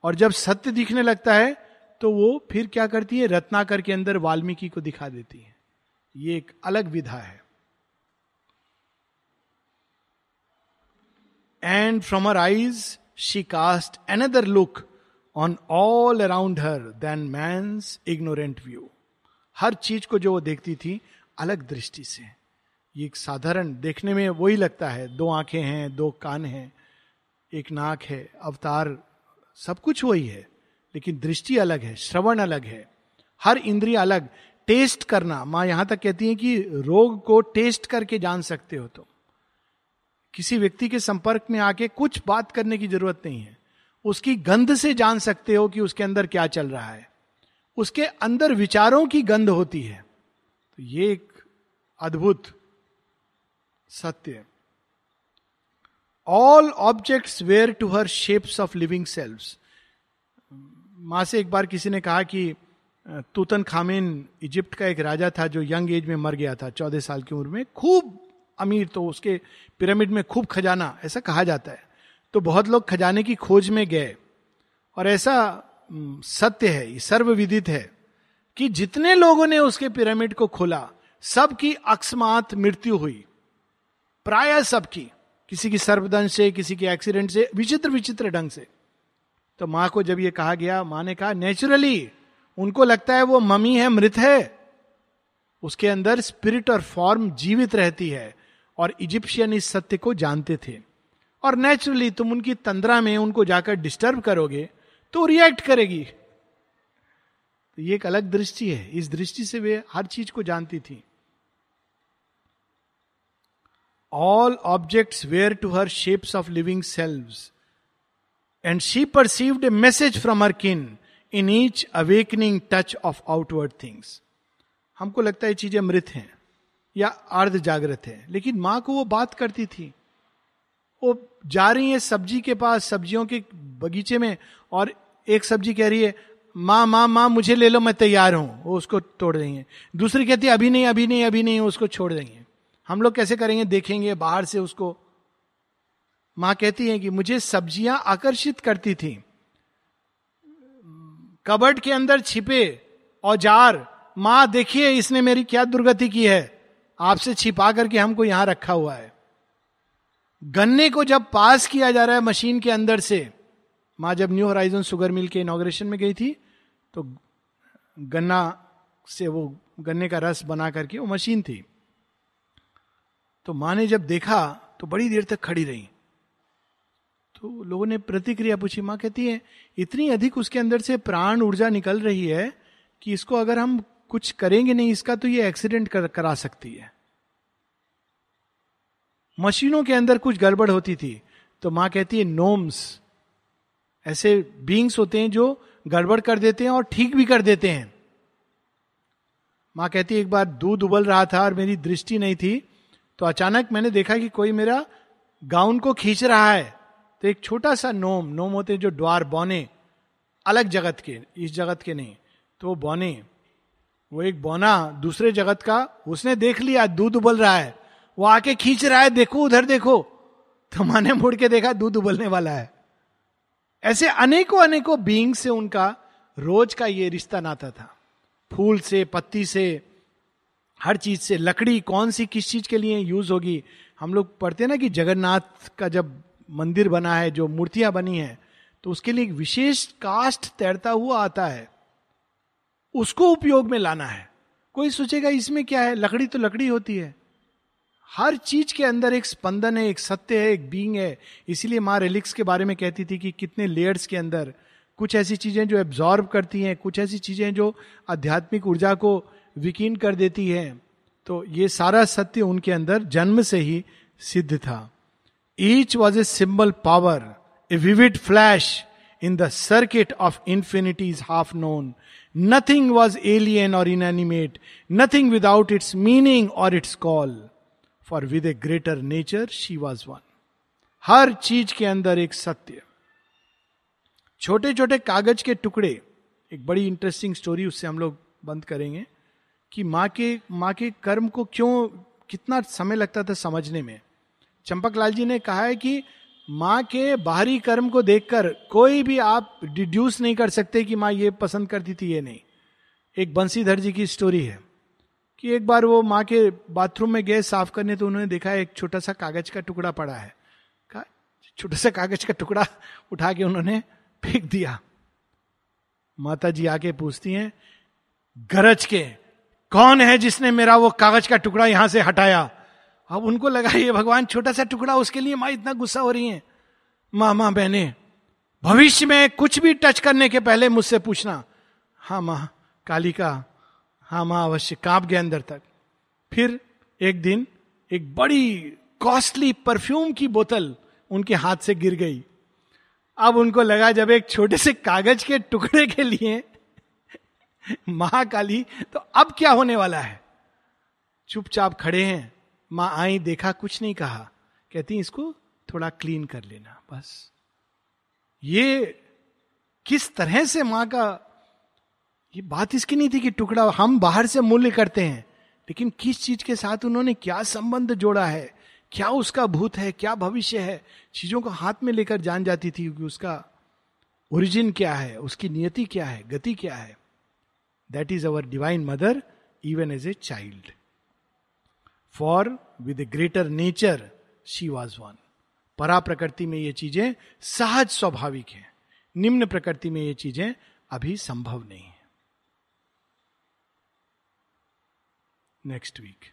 और जब सत्य दिखने लगता है तो वो फिर क्या करती है? रत्नाकर के अंदर वाल्मीकि को दिखा देती है। ये एक अलग विधा है। And from her eyes she cast another look on all around her than मैं इग्नोरेंट व्यू हर चीज़ को जो वो देखती थी, अलग दृष्टि से। ये एक साधारण देखने में वही लगता है। दो आँखें हैं, दो कान हैं, एक नाक है, अवतार, सब कुछ वही है। लेकिन दृष्टि अलग है, श्रवण अलग है। हर इंद्रिय अलग। टेस्ट करना। माँ यहाँ तक कहती है कि रोग को टेस्ट करके जान सकते हो तुम। किसी व्यक्ति के संपर्क में आके कुछ बात करने की ज़रूरत नहीं है। उसकी गंध से जान सकते हो कि उसके अंदर क्या चल रहा है। उसके अंदर विचारों की गंध होती है। तो ये एक अद्भुत सत्य all objects were to her shapes of living selves माँ से एक बार किसी ने कहा कि तूतन खामिन इजिप्ट का एक राजा था जो यंग एज में मर गया था, चौदह साल की उम्र में। खूब अमीर तो उसके पिरामिड में खूब खजाना, ऐसा कहा जाता है। तो बहुत लोग खजाने की खोज में गए, और ऐसा सत्य है सर्वविदित है, कि जितने लोगों ने उसके पिरामिड को खोला, सबकी अकस्मात मृत्यु हुई। प्राय सबकी, किसी की सर्वदंश से, किसी के एक्सीडेंट से विचित्र विचित्र ढंग से। तो माँ को जब ये कहा गया, माँ ने कहा नेचुरली उनको लगता है वो ममी है, मृत है। उसके अंदर स्पिरिट और फॉर्म जीवित रहती है। और इजिप्शियन इस सत्य को जानते थे। और नेचुरली तुम उनकी तंद्रा में उनको जाकर डिस्टर्ब करोगे तो रिएक्ट करेगी। तो ये एक अलग दृष्टि है। इस दृष्टि से वे हर चीज़ को जानती थी। All objects were to her shapes of living self and she perceived a message from her kin in each awakening touch of outward things हमको लगता है चीज़ें मृत हैं। या अर्ध जागृत है। लेकिन माँ को वो बात करती थी। वो जा रही है सब्ज़ी के पास, सब्जियों के बगीचे में, और एक सब्ज़ी कह रही है, माँ माँ माँ, मुझे ले लो, मैं तैयार हूँ। वो उसको तोड़ देंगे दूसरी कहती है, अभी नहीं अभी नहीं अभी नहीं। उसको छोड़ देंगे हम लोग कैसे करेंगे? देखेंगे बाहर से उसको। माँ कहती है कि मुझे सब्ज़ियाँ आकर्षित करती थी। कबर्ड के अंदर छिपे औज़ार। माँ, देखिए, इसने मेरी क्या दुर्गति की है। आपसे छिपा करके हमको यहाँ रखा हुआ है। गन्ने को जब पास किया जा रहा है मशीन के अंदर से, माँ जब न्यू होराइजन शुगर मिल के इनोग्रेशन में गई थी तो गन्ना से वो गन्ने का रस बना करके वो मशीन थी। तो माँ ने जब देखा तो बड़ी देर तक खड़ी रही। तो लोगों ने प्रतिक्रिया पूछी, माँ कहती है, इतनी अधिक उसके अंदर से प्राण ऊर्जा निकल रही है कि इसको अगर हम कुछ करेंगे नहीं इसका तो ये एक्सीडेंट कर, करा सकती है। मशीनों के अंदर कुछ गड़बड़ होती थी तो माँ कहती है नोम्स ऐसे बींग्स होते हैं जो गड़बड़ कर देते हैं और ठीक भी कर देते हैं। माँ कहती एक बार दूध उबल रहा था और मेरी दृष्टि नहीं थी तो अचानक मैंने देखा कि कोई मेरा गाउन को खींच रहा है। तो एक छोटा सा नोम नोम होते हैं जो द्वार बौने अलग जगत के इस जगत के नहीं तो वो बौने वो एक बोना दूसरे जगत का, उसने देख लिया, दूध उबल रहा है। वो आके खींच रहा है, देखो उधर, देखो। तो माने मुड़ के देखा दूध उबलने वाला है। ऐसे अनेकों अनेकों बींग से उनका रोज का ये रिश्ता नाता था। फूल से, पत्ती से, हर चीज़ से। लकड़ी कौन सी, किस चीज़ के लिए यूज़ होगी? हम लोग पढ़ते हैं ना कि जगन्नाथ का जब मंदिर बना है, जो मूर्तियाँ बनी है तो उसके लिए एक विशेष कास्ट तैरता हुआ आता है। उसको उपयोग में लाना है। कोई सोचेगा, इसमें क्या है? लकड़ी तो लकड़ी होती है। हर चीज़ के अंदर एक स्पंदन है, एक सत्य है, एक बींग है। इसीलिए माँ रिलिक्स के बारे में कहती थी कि कितने लेयर्स के अंदर कुछ ऐसी चीज़ें जो एब्जॉर्ब करती हैं, कुछ ऐसी चीज़ें जो आध्यात्मिक ऊर्जा को विकीन कर देती है। तो ये सारा सत्य उनके अंदर जन्म से ही सिद्ध था। Each was a symbol power a vivid flash in the circuit of infinity is half known nothing was alien और inanimate nothing without its meaning और its call for with a greater nature she was one हर चीज़ के अंदर एक सत्य। छोटे छोटे कागज़ के टुकड़े। एक बड़ी इंटरेस्टिंग स्टोरी उससे हम लोग बंद करेंगे। कि माँ के माँ के कर्म को क्यों, कितना समय लगता था समझने में। चंपक लाल जी ने कहा है कि माँ के बाहरी कर्म को देखकर कोई भी आप डिड्यूस नहीं कर सकते कि माँ ये पसंद करती थी ये नहीं। एक बंसीधर जी की स्टोरी है कि एक बार वो माँ के बाथरूम में गए, साफ़ करने तो उन्होंने देखा एक छोटा सा कागज़ का टुकड़ा पड़ा है। कहा, छोटा सा कागज़ का टुकड़ा उठा के उन्होंने फेंक दिया। माता जी आके पूछती हैं, गरज के, कौन है जिसने मेरा वो कागज़ का टुकड़ा यहाँ से हटाया? अब उनको लगा, ये भगवान छोटा सा टुकड़ा, उसके लिए माँ इतना गुस्सा हो रही है। माँ माँ बहने, भविष्य में कुछ भी टच करने के पहले मुझसे पूछना। हाँ माँ, कालिका हाँ माँ, अवश्य, काँप गए अंदर तक। फिर एक दिन एक बड़ी कॉस्टली परफ्यूम की बोतल उनके हाथ से गिर गई। अब उनको लगा, जब एक छोटे से कागज़ के टुकड़े के लिए महाकाली तो अब क्या होने वाला है? चुपचाप खड़े हैं। माँ आई, देखा, कुछ नहीं कहा। कहती, इसको थोड़ा क्लीन कर लेना, बस। ये किस तरह से माँ का, ये बात इसकी नहीं थी कि टुकड़ा हम बाहर से मूल्य करते हैं, लेकिन किस चीज़ के साथ उन्होंने क्या संबंध जोड़ा है, क्या उसका भूत है, क्या भविष्य है, चीज़ों को हाथ में लेकर जान जाती थी कि उसका ओरिजिन क्या है, उसकी नियति क्या है, गति क्या है। That is our divine mother even as a child for with greater nature she was one परा प्रकृति में ये चीज़ें सहज स्वाभाविक है निम्न प्रकृति में ये चीज़ें अभी संभव नहीं है नेक्स्ट week.